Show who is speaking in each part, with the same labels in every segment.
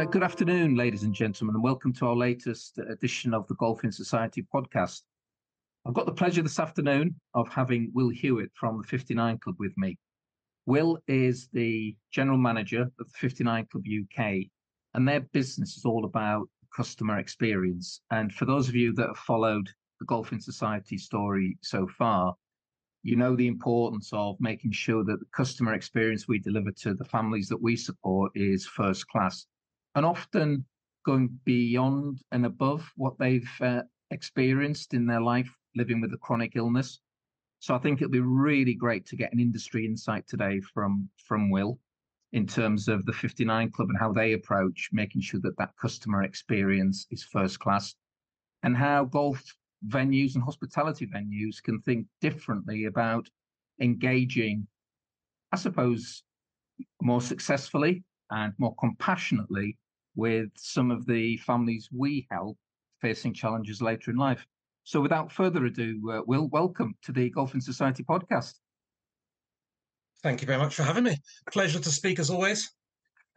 Speaker 1: Right, good afternoon, ladies and gentlemen, and welcome to our latest edition of the Golf in Society podcast. I've got the pleasure this afternoon of having Will Hewitt from the 59 Club with me. Will is the general manager of the 59 Club UK, and their business is all about customer experience. And for those of you that have followed the Golf in Society story so far, you know the importance of making sure that the customer experience we deliver to the families that we support is first class and often going beyond and above what they've uh, experienced in their life living with a chronic illness. So I think it'll be really great to get an industry insight today from from Will in terms of the 59 club and how they approach making sure that that customer experience is first class and how golf venues and hospitality venues can think differently about engaging i suppose more successfully and more compassionately with some of the families we help facing challenges later in life. So, without further ado, uh, Will, welcome to the Golf in Society podcast.
Speaker 2: Thank you very much for having me. Pleasure to speak as always.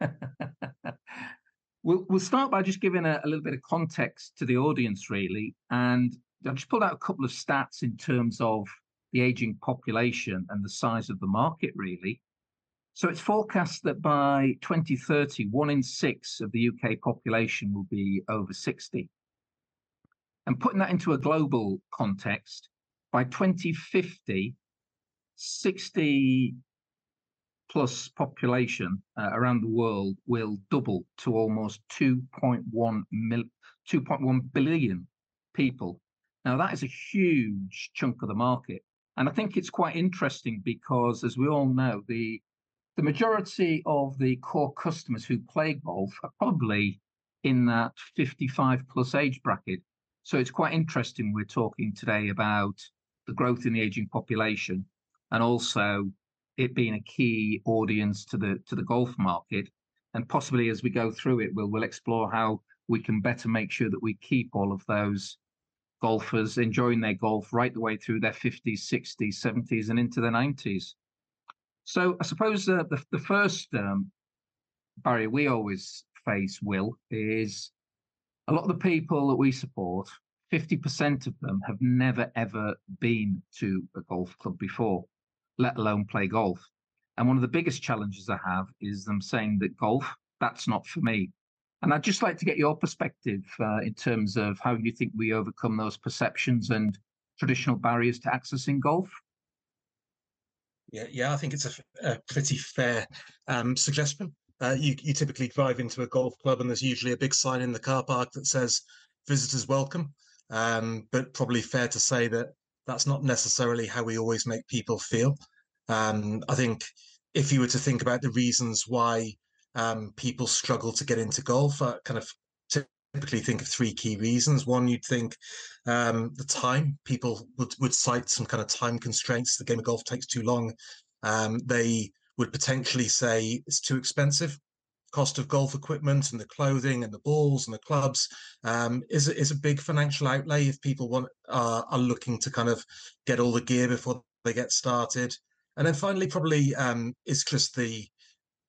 Speaker 1: we'll, we'll start by just giving a, a, little bit of context to the audience, really. And I just pulled out a couple of stats in terms of the aging population and the size of the market, really. So it's forecast that by 2030, one in six of the UK population will be over 60. And putting that into a global context, by 2050, 60 plus population uh, around the world will double to almost 2.1 mil, 2.1 billion people. Now that is a huge chunk of the market. And I think it's quite interesting because, as we all know, the the majority of the core customers who play golf are probably in that 55 plus age bracket. So it's quite interesting. We're talking today about the growth in the aging population and also it being a key audience to the to the golf market. And possibly as we go through it, we'll we'll explore how we can better make sure that we keep all of those golfers enjoying their golf right the way through their 50s, 60s, 70s, and into their 90s. So I suppose uh, the the first um, barrier we always face, Will, is a lot of the people that we support. Fifty percent of them have never ever been to a golf club before, let alone play golf. And one of the biggest challenges I have is them saying that golf that's not for me. And I'd just like to get your perspective uh, in terms of how you think we overcome those perceptions and traditional barriers to accessing golf.
Speaker 2: Yeah, yeah, I think it's a, a pretty fair um, suggestion. Uh, you, you typically drive into a golf club and there's usually a big sign in the car park that says visitors welcome. Um, but probably fair to say that that's not necessarily how we always make people feel. Um, I think if you were to think about the reasons why um, people struggle to get into golf, uh, kind of typically think of three key reasons. One, you'd think um, the time. People would, would cite some kind of time constraints. The game of golf takes too long. Um, they would potentially say it's too expensive. Cost of golf equipment and the clothing and the balls and the clubs um, is is a big financial outlay if people want uh, are looking to kind of get all the gear before they get started. And then finally, probably um, is just the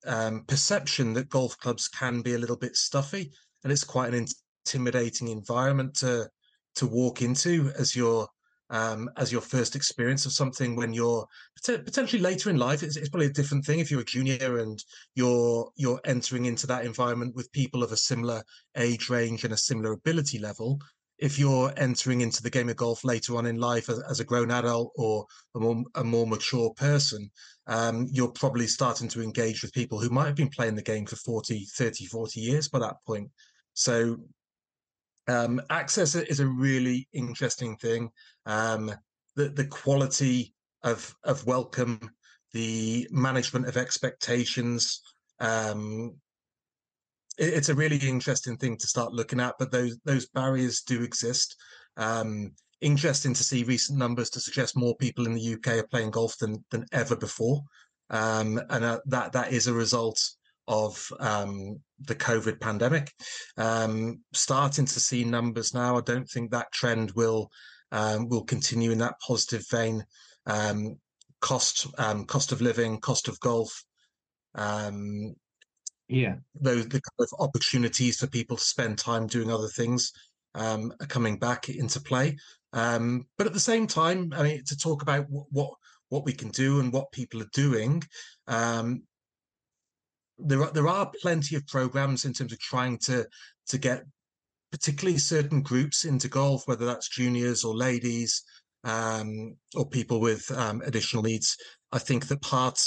Speaker 2: um, perception that golf clubs can be a little bit stuffy and it's quite an intimidating environment to to walk into as your um, as your first experience of something when you're potentially later in life. It's, it's, probably a different thing if you're a junior and you're you're entering into that environment with people of a similar age range and a similar ability level. If you're entering into the game of golf later on in life as, as a grown adult or a more, a more mature person, um, you're probably starting to engage with people who might have been playing the game for 40, 30, 40 years by that point. So um, access is a really interesting thing. Um, the the quality of of welcome, the management of expectations. Um, it, it's a really interesting thing to start looking at, but those those barriers do exist. Um, interesting to see recent numbers to suggest more people in the UK are playing golf than than ever before, um, and uh, that that is a result of um, the COVID pandemic. Um, starting to see numbers now. I don't think that trend will um, will continue in that positive vein. Um, cost um, cost of living, cost of golf. Um,
Speaker 1: Yeah,
Speaker 2: those the kind of opportunities for people to spend time doing other things um, are coming back into play. Um, but at the same time, I mean, to talk about what what, what we can do and what people are doing, um, there are there are plenty of programs in terms of trying to to get particularly certain groups into golf, whether that's juniors or ladies um, or people with um, additional needs. I think that part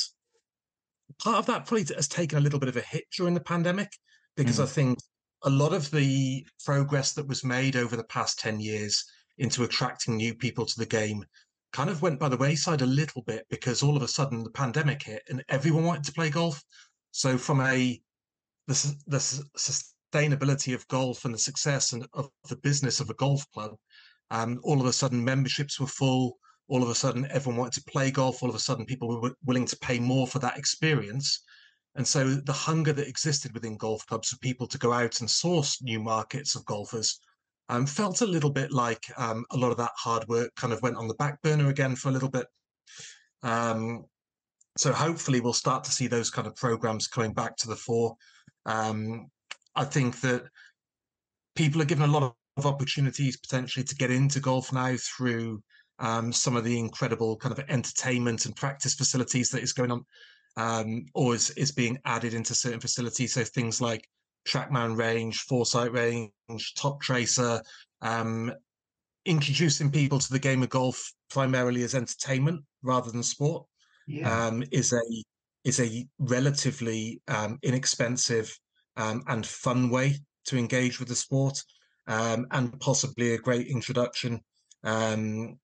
Speaker 2: part of that probably has taken a little bit of a hit during the pandemic because mm. I think a lot of the progress that was made over the past 10 years into attracting new people to the game kind of went by the wayside a little bit because all of a sudden the pandemic hit and everyone wanted to play golf. So from a the, the sustainability of golf and the success and of the business of a golf club, um, all of a sudden memberships were full. All of a sudden everyone wanted to play golf. All of a sudden people were willing to pay more for that experience. And so the hunger that existed within golf clubs for people to go out and source new markets of golfers um, felt a little bit like um, a lot of that hard work kind of went on the back burner again for a little bit. Um, so hopefully we'll start to see those kind of programs coming back to the fore. Um, I think that people are given a lot of opportunities potentially to get into golf now through um, some of the incredible kind of entertainment and practice facilities that is going on um, or is, is being added into certain facilities. So things like Trackman range, Foresight range, Toptracer, um, introducing people to the game of golf primarily as entertainment rather than sport yeah. um, is a is a relatively um, inexpensive um, and fun way to engage with the sport, um, and possibly a great introduction. Um,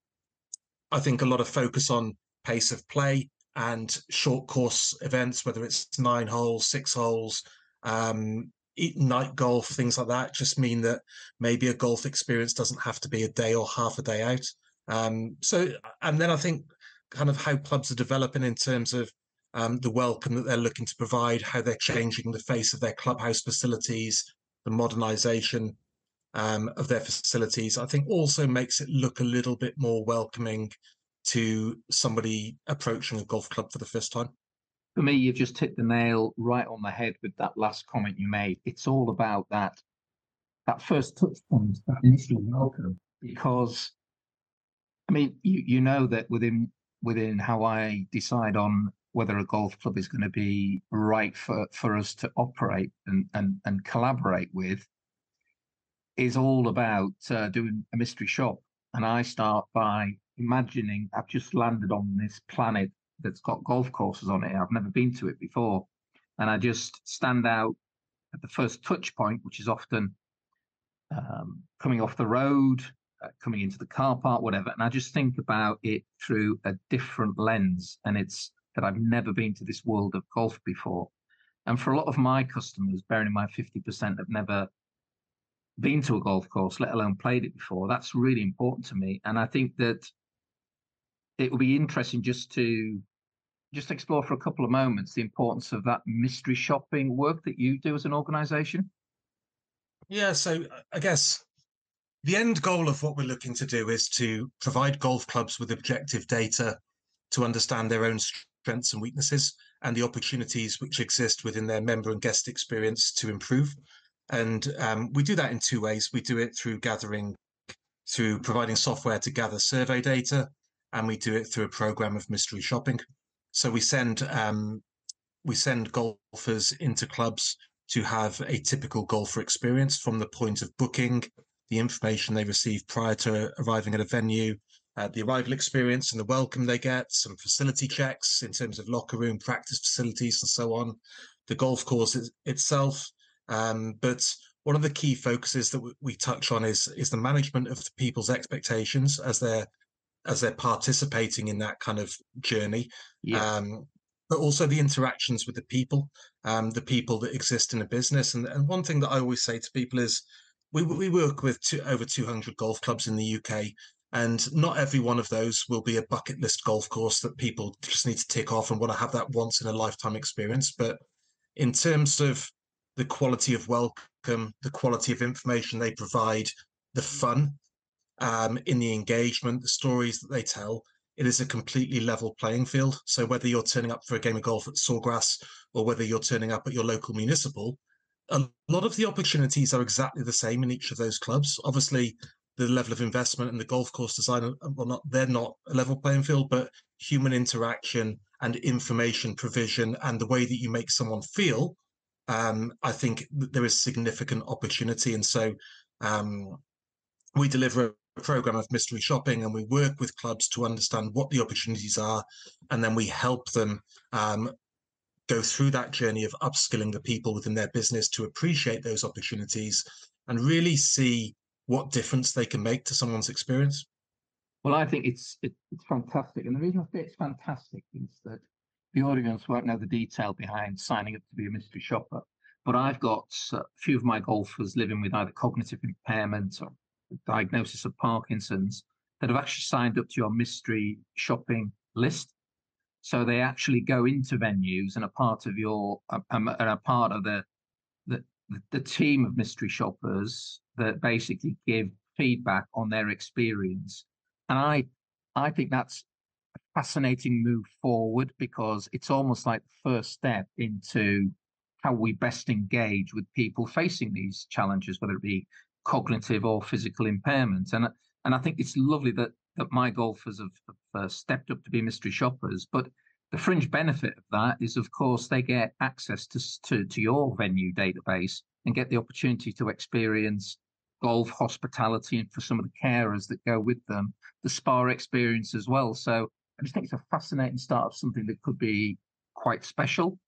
Speaker 2: I think a lot of focus on pace of play and short course events, whether it's nine holes, six holes, night golf, things like that, just mean that maybe a golf experience doesn't have to be a day or half a day out. Um, so, and then I think kind of how clubs are developing in terms of um, the welcome that they're looking to provide, how they're changing the face of their clubhouse facilities, the modernisation um, of their facilities, I think also makes it look a little bit more welcoming to somebody approaching a golf club for the first time.
Speaker 1: For me, you've just hit the nail right on the head with that last comment you made. It's all about that that first touch point, that initial welcome, because I mean, you you know that within within how I decide on whether a golf club is going to be right for, for us to operate and, and, and collaborate with is all about uh, doing a mystery shop. And I start by imagining I've just landed on this planet that's got golf courses on it. I've never been to it before. And I just stand out at the first touch point, which is often um, coming off the road, Uh, coming into the car park, whatever. And I just think about it through a different lens. And it's that I've never been to this world of golf before. And for a lot of my customers, bearing in mind 50% have never been to a golf course, let alone played it before, that's really important to me. And I think that it will be interesting just to just explore for a couple of moments the importance of that mystery shopping work that you do as an organization.
Speaker 2: Yeah, so I guess the end goal of what we're looking to do is to provide golf clubs with objective data to understand their own strengths and weaknesses and the opportunities which exist within their member and guest experience to improve. And um, we do that in two ways. We do it through gathering, through providing software to gather survey data, and we do it through a program of mystery shopping. So we send um, we send golfers into clubs to have a typical golfer experience from the point of booking, the information they receive prior to arriving at a venue, uh, the arrival experience and the welcome they get, some facility checks in terms of locker room, practice facilities, and so on, the golf course itself. Um, but one of the key focuses that we touch on is is the management of people's expectations as they're as they're participating in that kind of journey. Yeah. Um, but also the interactions with the people, um, the people that exist in a business. And, and one thing that I always say to people is we, we work with two, over 200 golf clubs in the UK, and not every one of those will be a bucket list golf course that people just need to tick off and want to have that once in a lifetime experience. But in terms of the quality of welcome, the quality of information they provide, the fun um, in the engagement, the stories that they tell, it is a completely level playing field. So whether you're turning up for a game of golf at Sawgrass or whether you're turning up at your local municipal, a lot of the opportunities are exactly the same in each of those clubs. Obviously, the level of investment and the golf course design, well, not they're not a level playing field, but human interaction and information provision and the way that you make someone feel, um, I think there is significant opportunity. And so um, we deliver a program of mystery shopping and we work with clubs to understand what the opportunities are and then we help them um, go through that journey of upskilling the people within their business to appreciate those opportunities and really see what difference they can make to someone's experience
Speaker 1: well i think it's it's fantastic and the reason i say it's fantastic is that the audience won't know the detail behind signing up to be a mystery shopper but i've got a few of my golfers living with either cognitive impairment or diagnosis of Parkinson's that have actually signed up to your mystery shopping list. So they actually go into venues and are part of your um, and are part of the, the the team of mystery shoppers that basically give feedback on their experience. And I I think that's a fascinating move forward because it's almost like the first step into how we best engage with people facing these challenges, whether it be cognitive or physical impairment. And and I think it's lovely that that my golfers have, have uh, stepped up to be mystery shoppers. But the fringe benefit of that is, of course, they get access to to, to your venue database and get the opportunity to experience golf hospitality and for some of the carers that go with them, the spa experience as well. So I just think it's a fascinating start of something that could be quite special.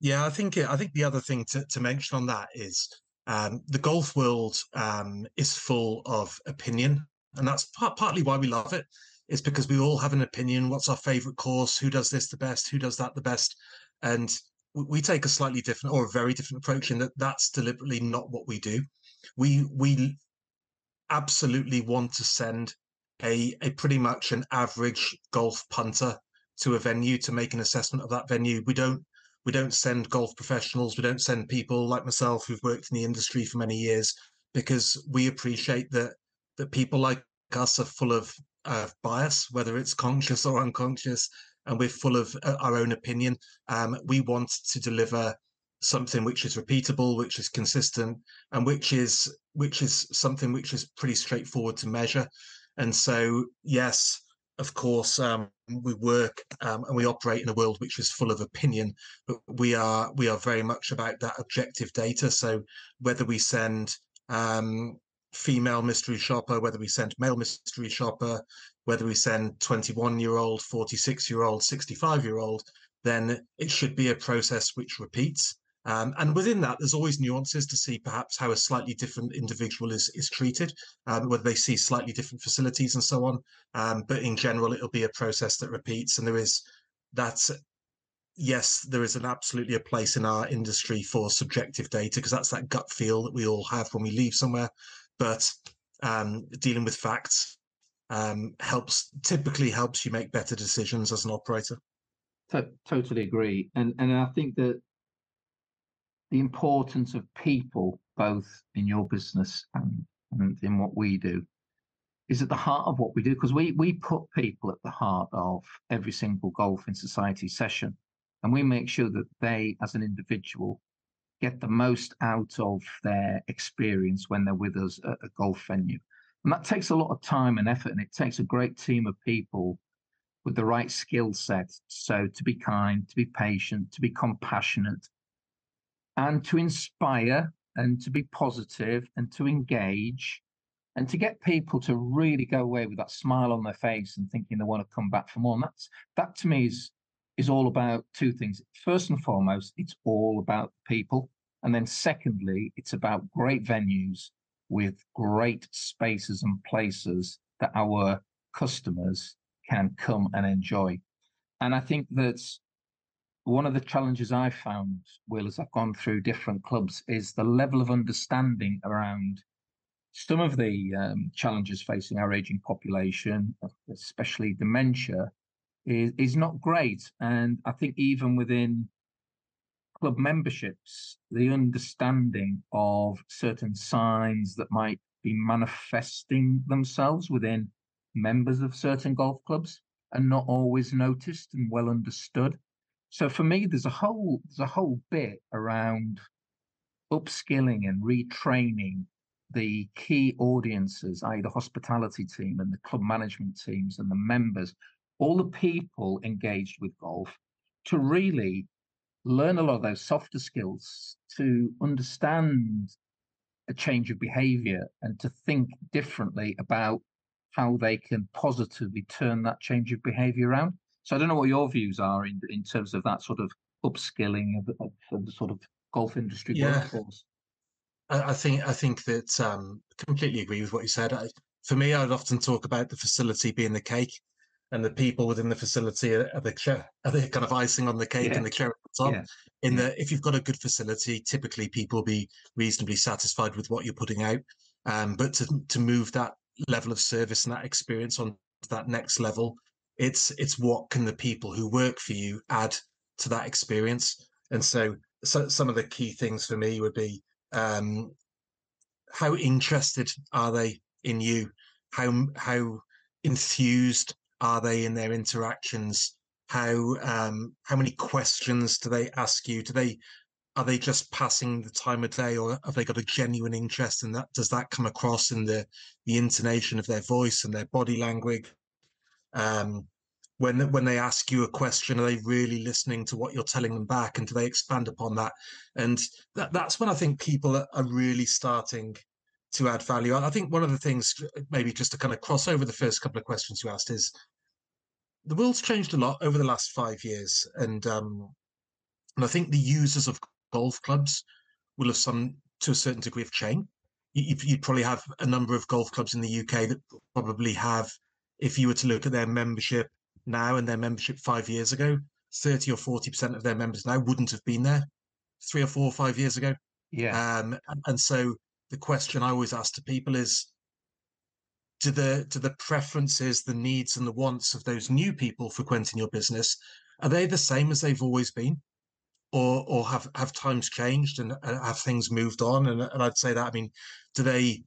Speaker 2: Yeah, I think I think the other thing to, to mention on that is um, the golf world um, is full of opinion, and that's part, partly why we love it. Is because we all have an opinion. What's our favorite course? Who does this the best? Who does that the best? And we take a slightly different or a very different approach in that that's deliberately not what we do. We we absolutely want to send a a pretty much an average golf punter to a venue to make an assessment of that venue. We don't we don't send golf professionals, we don't send people like myself who've worked in the industry for many years because we appreciate that that people like us are full of uh, bias, whether it's conscious or unconscious, and we're full of uh, our own opinion. Um, we want to deliver something which is repeatable, which is consistent, and which is which is something which is pretty straightforward to measure. And so, yes, of course, um, we work um, and we operate in a world which is full of opinion, but we are we are very much about that objective data. So whether we send um, female mystery shopper, whether we send male mystery shopper, whether we send 21 year old, 46 year old, 65 year old, then it should be a process which repeats. Um, and within that, there's always nuances to see perhaps how a slightly different individual is is treated, um, whether they see slightly different facilities and so on. Um, but in general, it'll be a process that repeats, and there is that. Yes, there is an absolutely a place in our industry for subjective data because that's that gut feel that we all have when we leave somewhere. But um, dealing with facts um, helps typically helps you make better decisions as an operator.
Speaker 1: totally agree, and and I think that the importance of people, both in your business and, and in what we do, is at the heart of what we do because we we put people at the heart of every single golf in society session, and we make sure that they, as an individual, get the most out of their experience when they're with us at a golf venue. And that takes a lot of time and effort, and it takes a great team of people with the right skill set. So to be kind, to be patient, to be compassionate, and to inspire and to be positive and to engage and to get people to really go away with that smile on their face and thinking they want to come back for more. And that's that to me is is all about two things. First and foremost, it's all about people. And then secondly, it's about great venues with great spaces and places that our customers can come and enjoy. And I think that one of the challenges I've found, Will, as I've gone through different clubs, is the level of understanding around some of the um, challenges facing our aging population, especially dementia, is, is not great. And I think even within club memberships, the understanding of certain signs that might be manifesting themselves within members of certain golf clubs are not always noticed and well understood. So for me, there's a whole there's a whole bit around upskilling and retraining the key audiences, i.e., the hospitality team and the club management teams and the members, all the people engaged with golf, to really learn a lot of those softer skills to understand a change of behavior and to think differently about how they can positively turn that change of behavior around. So I don't know what your views are in, in terms of that sort of upskilling of, of, of the sort of golf industry yeah. workforce.
Speaker 2: I, think I think that um, completely agree with what you said. I, for me, I'd often talk about the facility being the cake, and the people within the facility are, the are the kind of icing on the cake yeah. and the cherry on top. Yeah. In yeah. if you've got a good facility, typically people will be reasonably satisfied with what you're putting out. Um, but to to move that level of service and that experience on to that next level, it's it's what can the people who work for you add to that experience. And so, so some of the key things for me would be um, how interested are they in you? How how enthused are they in their interactions? How um, how many questions do they ask you? Do they are they just passing the time of day, or have they got a genuine interest in that? Does that come across in the the intonation of their voice and their body language? Um, when when they ask you a question, are they really listening to what you're telling them back, and do they expand upon that? And that, that's when I think people are, are really starting to add value. I think one of the things, maybe just to kind of cross over the first couple of questions you asked, is the world's changed a lot over the last five years, and um, and I think the users of golf clubs will have some to a certain degree of change. You, would probably have a number of golf clubs in the UK that probably have, if you were to look at their membership now and their membership five years ago, 30 or 40% of their members now wouldn't have been there three or four or five years ago.
Speaker 1: Yeah.
Speaker 2: Um, and so the question I always ask to people is do the do the preferences, the needs and the wants of those new people frequenting your business, are they the same as they've always been? Or or have, have times changed and have things moved on? And, and I'd say that, I mean, do they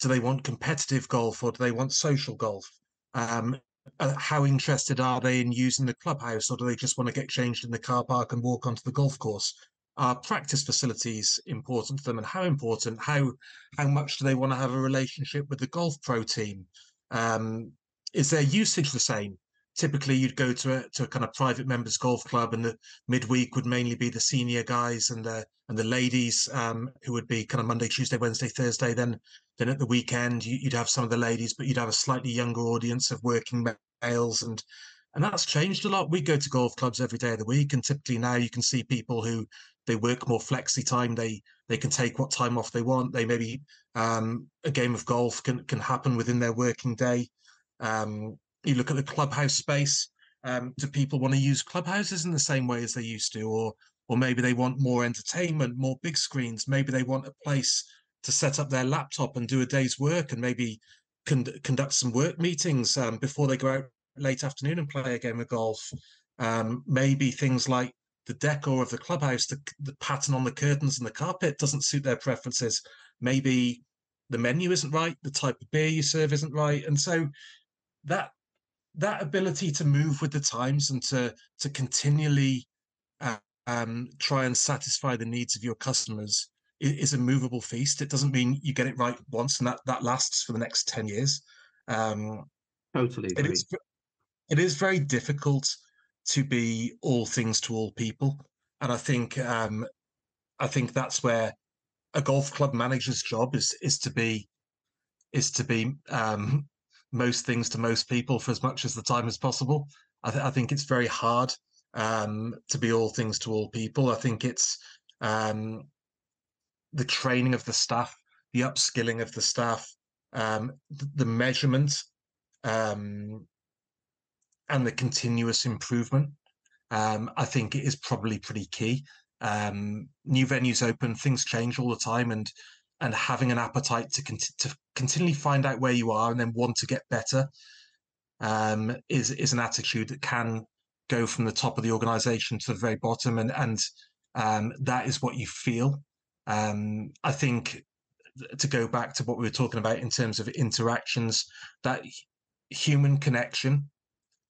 Speaker 2: do they want competitive golf or do they want social golf? Um, uh, how interested are they in using the clubhouse or do they just want to get changed in the car park and walk onto the golf course? Are practice facilities important to them and how important how how much do they want to have a relationship with the golf pro team? Um, is their usage the same? Typically you'd go to a, to a kind of private members golf club and the midweek would mainly be the senior guys and the and the ladies um, who would be kind of monday tuesday wednesday thursday. Then then at the weekend you, would have some of the ladies but you'd have a slightly younger audience of working males and and that's changed a lot. We go to golf clubs every day of the week, and typically now you can see people who they work more flexi time. They they can take what time off they want. They maybe um, a game of golf can can happen within their working day. Um, you look at the clubhouse space. Um, do people want to use clubhouses in the same way as they used to, or or maybe they want more entertainment, more big screens? Maybe they want a place to set up their laptop and do a day's work, and maybe con- conduct some work meetings um, before they go out late afternoon and play a game of golf. Um, maybe things like the decor of the clubhouse, the, the pattern on the curtains and the carpet doesn't suit their preferences. Maybe the menu isn't right, the type of beer you serve isn't right, and so that that ability to move with the times and to to continually uh, um, try and satisfy the needs of your customers is, is, a movable feast. It doesn't mean you get it right once and that that lasts for the next ten years. Um,
Speaker 1: totally,
Speaker 2: agree. it is it is very difficult to be all things to all people, and I think um, I think that's where a golf club manager's job is is to be is to be um, most things to most people for as much as the time as possible. I, th- I think it's very hard um, to be all things to all people. I think it's um, the training of the staff, the upskilling of the staff, um, the, the measurement um, and the continuous improvement. Um, I think it is probably pretty key. Um, new venues open, things change all the time, and and having an appetite to con- to continually find out where you are and then want to get better um, is is an attitude that can go from the top of the organization to the very bottom, and and um, that is what you feel. Um, I think to go back to what we were talking about in terms of interactions, that human connection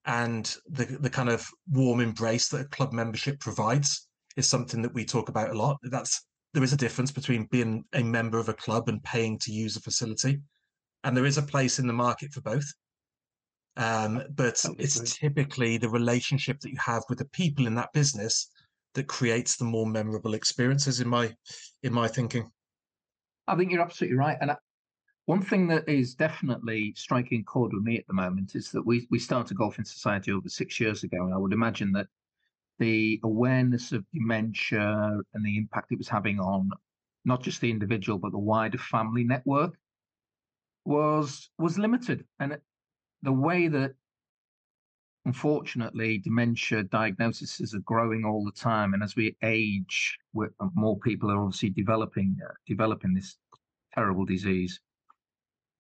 Speaker 2: and the the kind of warm embrace that a club membership provides is something that we talk about a lot. That's there is a difference between being a member of a club and paying to use a facility, and there is a place in the market for both. Um, but it's typically the relationship that you have with the people in that business that creates the more memorable experiences. In my in my thinking,
Speaker 1: I think you're absolutely right, and I, one thing that is definitely striking chord with me at the moment is that we we started Golf in Society over six years ago, and I would imagine that the awareness of dementia and the impact it was having on not just the individual but the wider family network was was limited, and the way that unfortunately dementia diagnoses are growing all the time, and as we age, more people are obviously developing uh, developing this terrible disease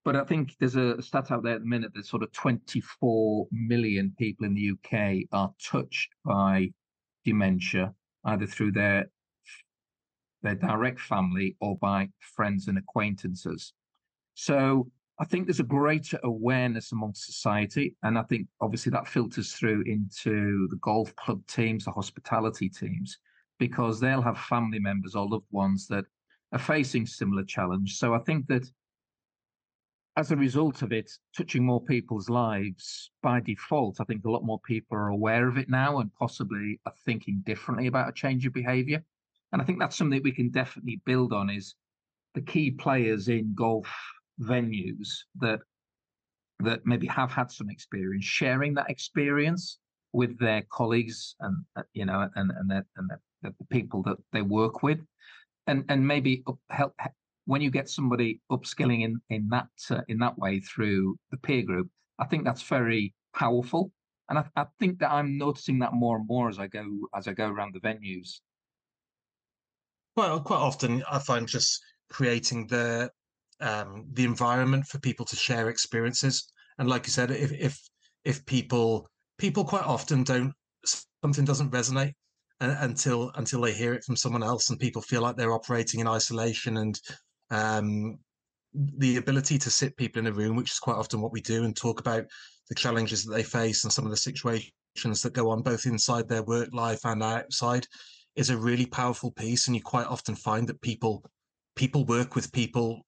Speaker 1: but I think there's a stat out there at the minute that sort of 24 million people in the UK are touched by dementia, either through their their direct family or by friends and acquaintances. So I think there's a greater awareness among society, and I think obviously that filters through into the golf club teams, the hospitality teams, because they'll have family members or loved ones that are facing similar challenge. So I think that as a result of it touching more people's lives by default, I think a lot more people are aware of it now and possibly are thinking differently about a change of behavior. And I think that's something that we can definitely build on is the key players in golf venues that that maybe have had some experience sharing that experience with their colleagues and uh, you know and and, their, and the, the people that they work with and and maybe help when you get somebody upskilling in in that uh, in that way through the peer group, I think that's very powerful, and I, I, think that I'm noticing that more and more as I go as I go around the venues.
Speaker 2: Well, quite often I find just creating the um, the environment for people to share experiences, and like you said, if if if people people quite often don't something doesn't resonate until until they hear it from someone else and people feel like they're operating in isolation and um, the ability to sit people in a room, which is quite often what we do, and talk about the challenges that they face and some of the situations that go on both inside their work life and outside, is a really powerful piece. And you quite often find that people people work with people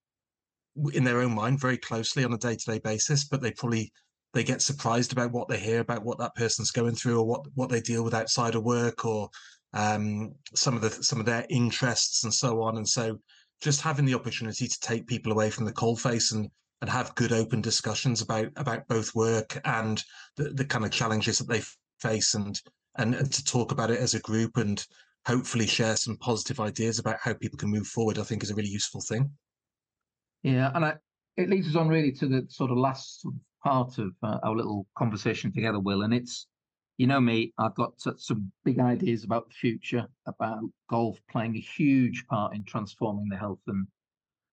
Speaker 2: in their own mind very closely on a day to day basis, but they probably they get surprised about what they hear about what that person's going through or what what they deal with outside of work or um, some of the some of their interests and so on. And so just having the opportunity to take people away from the coalface and and have good open discussions about about both work and the, the kind of challenges that they face and, and and to talk about it as a group and hopefully share some positive ideas about how people can move forward i think is a really useful thing.
Speaker 1: Yeah and I, it leads us on really to the sort of last part of uh, our little conversation together will and it's you know me, I've got some big ideas about the future, about golf playing a huge part in transforming the health and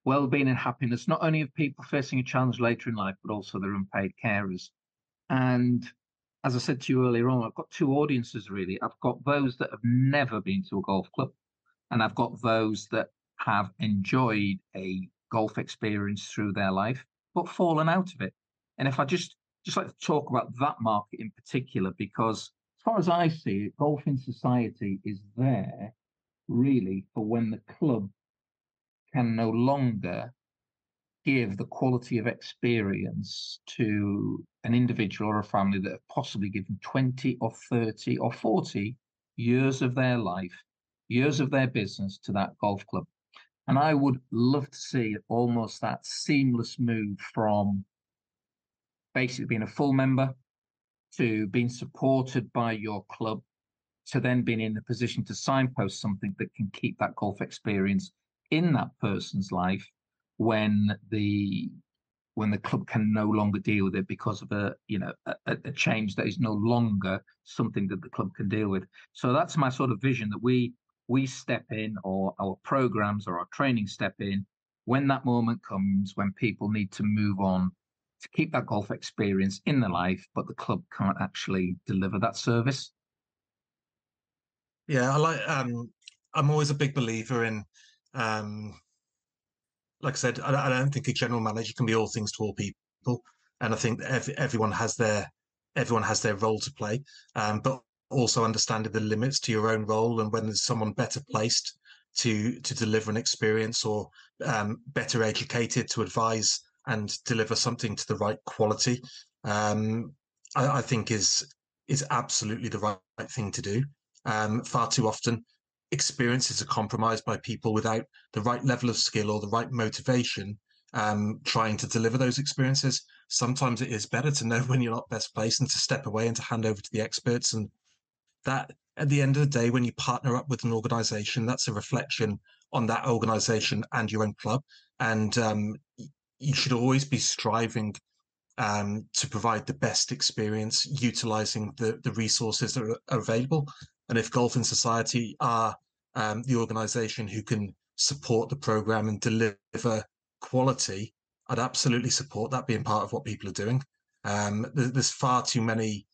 Speaker 1: well-being and happiness, not only of people facing a challenge later in life, but also their unpaid carers. And as I said to you earlier on, I've got two audiences really. I've got those that have never been to a golf club, and I've got those that have enjoyed a golf experience through their life, but fallen out of it. And if I just just like to talk about that market in particular because, as far as I see it, Golf in Society is there really for when the club can no longer give the quality of experience to an individual or a family that have possibly given 20 or 30 or 40 years of their life, years of their business to that golf club. And I would love to see almost that seamless move from basically being a full member to being supported by your club to then being in a position to signpost something that can keep that golf experience in that person's life when the when the club can no longer deal with it because of a you know a, a, change that is no longer something that the club can deal with. So that's my sort of vision that we we step in or our programs or our training step in. When that moment comes when people need to move on to keep that golf experience in their life, but the club can't actually deliver that service.
Speaker 2: Yeah, I like. Um, I'm always a big believer in. Um, like I said, I, I don't think a general manager can be all things to all people, and I think every, everyone has their everyone has their role to play, um, but also understanding the limits to your own role and when there's someone better placed to to deliver an experience or um, better educated to advise and deliver something to the right quality. Um, I, I, think is is absolutely the right, right thing to do. Um, far too often, experiences are compromised by people without the right level of skill or the right motivation um, trying to deliver those experiences. Sometimes it is better to know when you're not best placed and to step away and to hand over to the experts. And that, at the end of the day, when you partner up with an organization, that's a reflection on that organization and your own club. And um, you should always be striving um, to provide the best experience, utilizing the, the resources that are available. And if Golf in Society are um, the organization who can support the program and deliver quality, I'd absolutely support that being part of what people are doing. Um, there's far too many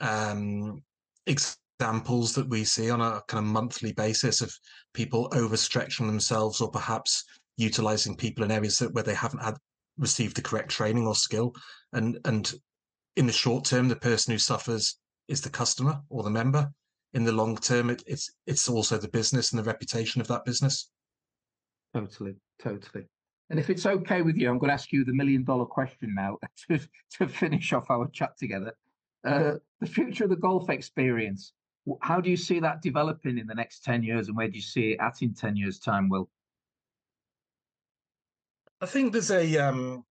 Speaker 2: um, examples that we see on a kind of monthly basis of people overstretching themselves or perhaps utilizing people in areas that, where they haven't had received the correct training or skill. And and in the short term, the person who suffers is the customer or the member. In the long term, it, it's it's also the business and the reputation of that business.
Speaker 1: Totally, totally. And if it's okay with you, I'm going to ask you the million dollar question now to, to finish off our chat together. Uh, the future of the golf experience, how do you see that developing in the next 10 years and where do you see it at in 10 years' time, Will?
Speaker 2: I think there's a um,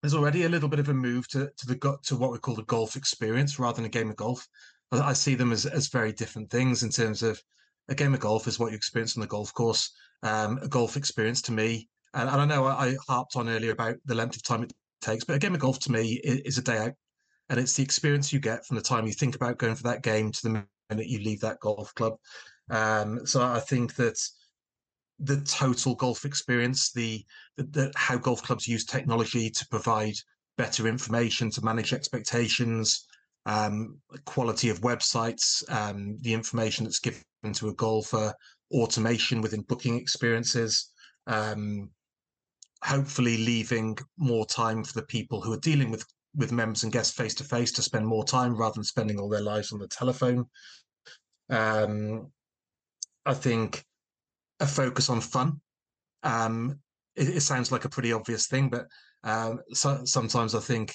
Speaker 2: there's already a little bit of a move to to the to what we call the golf experience rather than a game of golf. I, see them as as very different things in terms of a game of golf is what you experience on the golf course. Um, a golf experience to me, and, and I know I, I, harped on earlier about the length of time it takes, but a game of golf to me is, is a day out, and it's the experience you get from the time you think about going for that game to the minute you leave that golf club. Um, so I think that the total golf experience, the, the, the, how golf clubs use technology to provide better information, to manage expectations, um, quality of websites, um, the information that's given to a golfer, automation within booking experiences, um, hopefully leaving more time for the people who are dealing with with members and guests face to face to spend more time rather than spending all their lives on the telephone. Um, I think a focus on fun. Um, it, it, sounds like a pretty obvious thing, but um, so, sometimes I think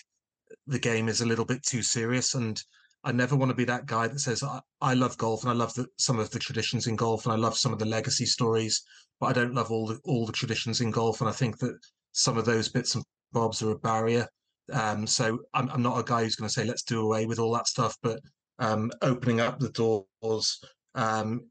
Speaker 2: the game is a little bit too serious, and I never want to be that guy that says I, I love golf and I love the, some of the traditions in golf and I love some of the legacy stories, but I don't love all the all the traditions in golf. And I think that some of those bits and bobs are a barrier. Um, so I'm, I'm not a guy who's going to say let's do away with all that stuff, but um, opening up the doors, um,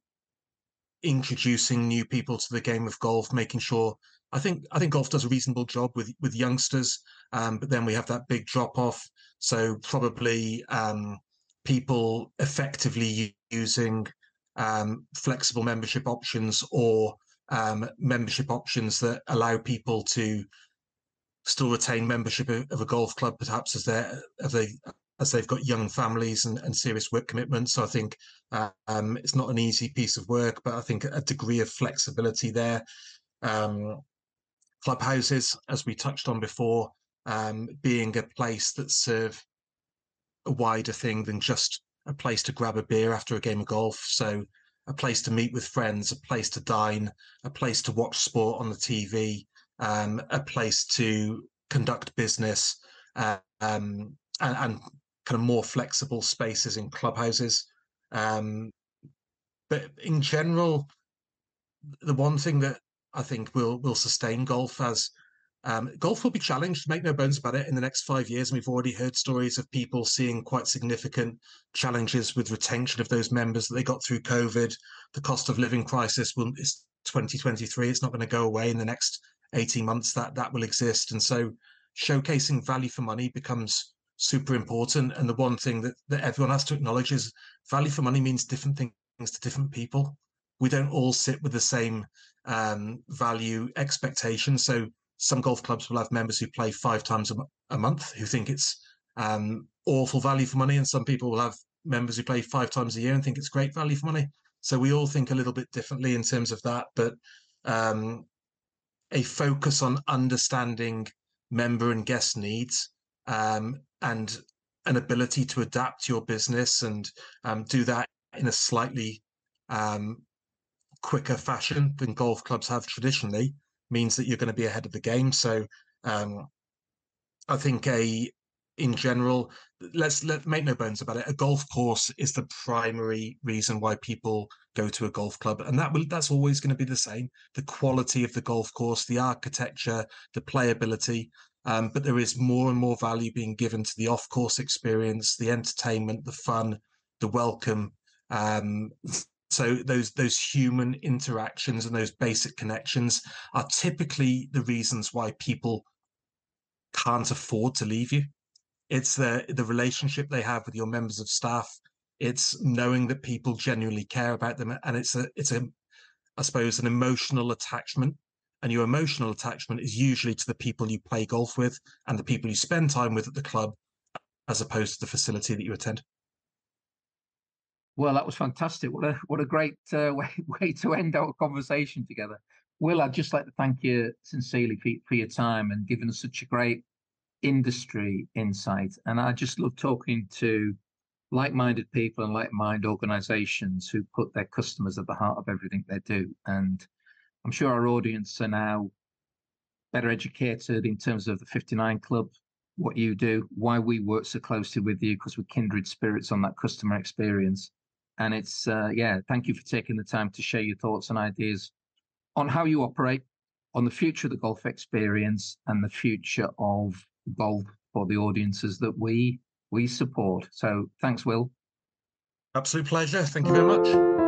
Speaker 2: introducing new people to the game of golf, making sure. I think I think golf does a reasonable job with with youngsters, um, but then we have that big drop off. So probably um, people effectively using um, flexible membership options or um, membership options that allow people to still retain membership of a golf club, perhaps as they as they as they've got young families and, and serious work commitments. So I think um, it's not an easy piece of work, but I think a degree of flexibility there. Um, clubhouses, as we touched on before, um, being a place that serve a wider thing than just a place to grab a beer after a game of golf. So a place to meet with friends, a place to dine, a place to watch sport on the TV, um, a place to conduct business, uh, um, and, and, kind of more flexible spaces in clubhouses. Um, but in general, the one thing that I think will will sustain golf as um, golf will be challenged, make no bones about it, in the next five years. And we've already heard stories of people seeing quite significant challenges with retention of those members that they got through COVID. The cost of living crisis will is 2023. It's not going to go away in the next 18 months. That that will exist, and so showcasing value for money becomes super important. And the one thing that, that everyone has to acknowledge is value for money means different things to different people. We don't all sit with the same um, value expectations. So some golf clubs will have members who play five times a, a month who think it's um, awful value for money, and some people will have members who play five times a year and think it's great value for money. So we all think a little bit differently in terms of that, but um, a focus on understanding member and guest needs um, and an ability to adapt your business and um, do that in a slightly um, quicker fashion than golf clubs have traditionally means that you're going to be ahead of the game. So um, I think a in general, let's let make no bones about it. A golf course is the primary reason why people go to a golf club, and that will that's always going to be the same. The quality of the golf course, the architecture, the playability. Um, but there is more and more value being given to the off-course experience, the entertainment, the fun, the welcome. Um, so those those human interactions and those basic connections are typically the reasons why people can't afford to leave you. It's the the relationship they have with your members of staff. It's knowing that people genuinely care about them, and it's a it's a I suppose an emotional attachment. And your emotional attachment is usually to the people you play golf with and the people you spend time with at the club, as opposed to the facility that you attend.
Speaker 1: Well, that was fantastic. What a what a great uh, way, way to end our conversation together. Will, I'd just like to thank you sincerely for, for your time and giving us such a great industry insight. And I just love talking to like-minded people and like-minded organizations who put their customers at the heart of everything they do. And I'm sure our audience are now better educated in terms of the 59 Club, what you do, why we work so closely with you, because we're kindred spirits on that customer experience. And it's, uh, yeah, thank you for taking the time to share your thoughts and ideas on how you operate, on the future of the golf experience, and the future of golf for the audiences that we we support. So thanks, Will.
Speaker 2: Absolute pleasure. Thank you very much.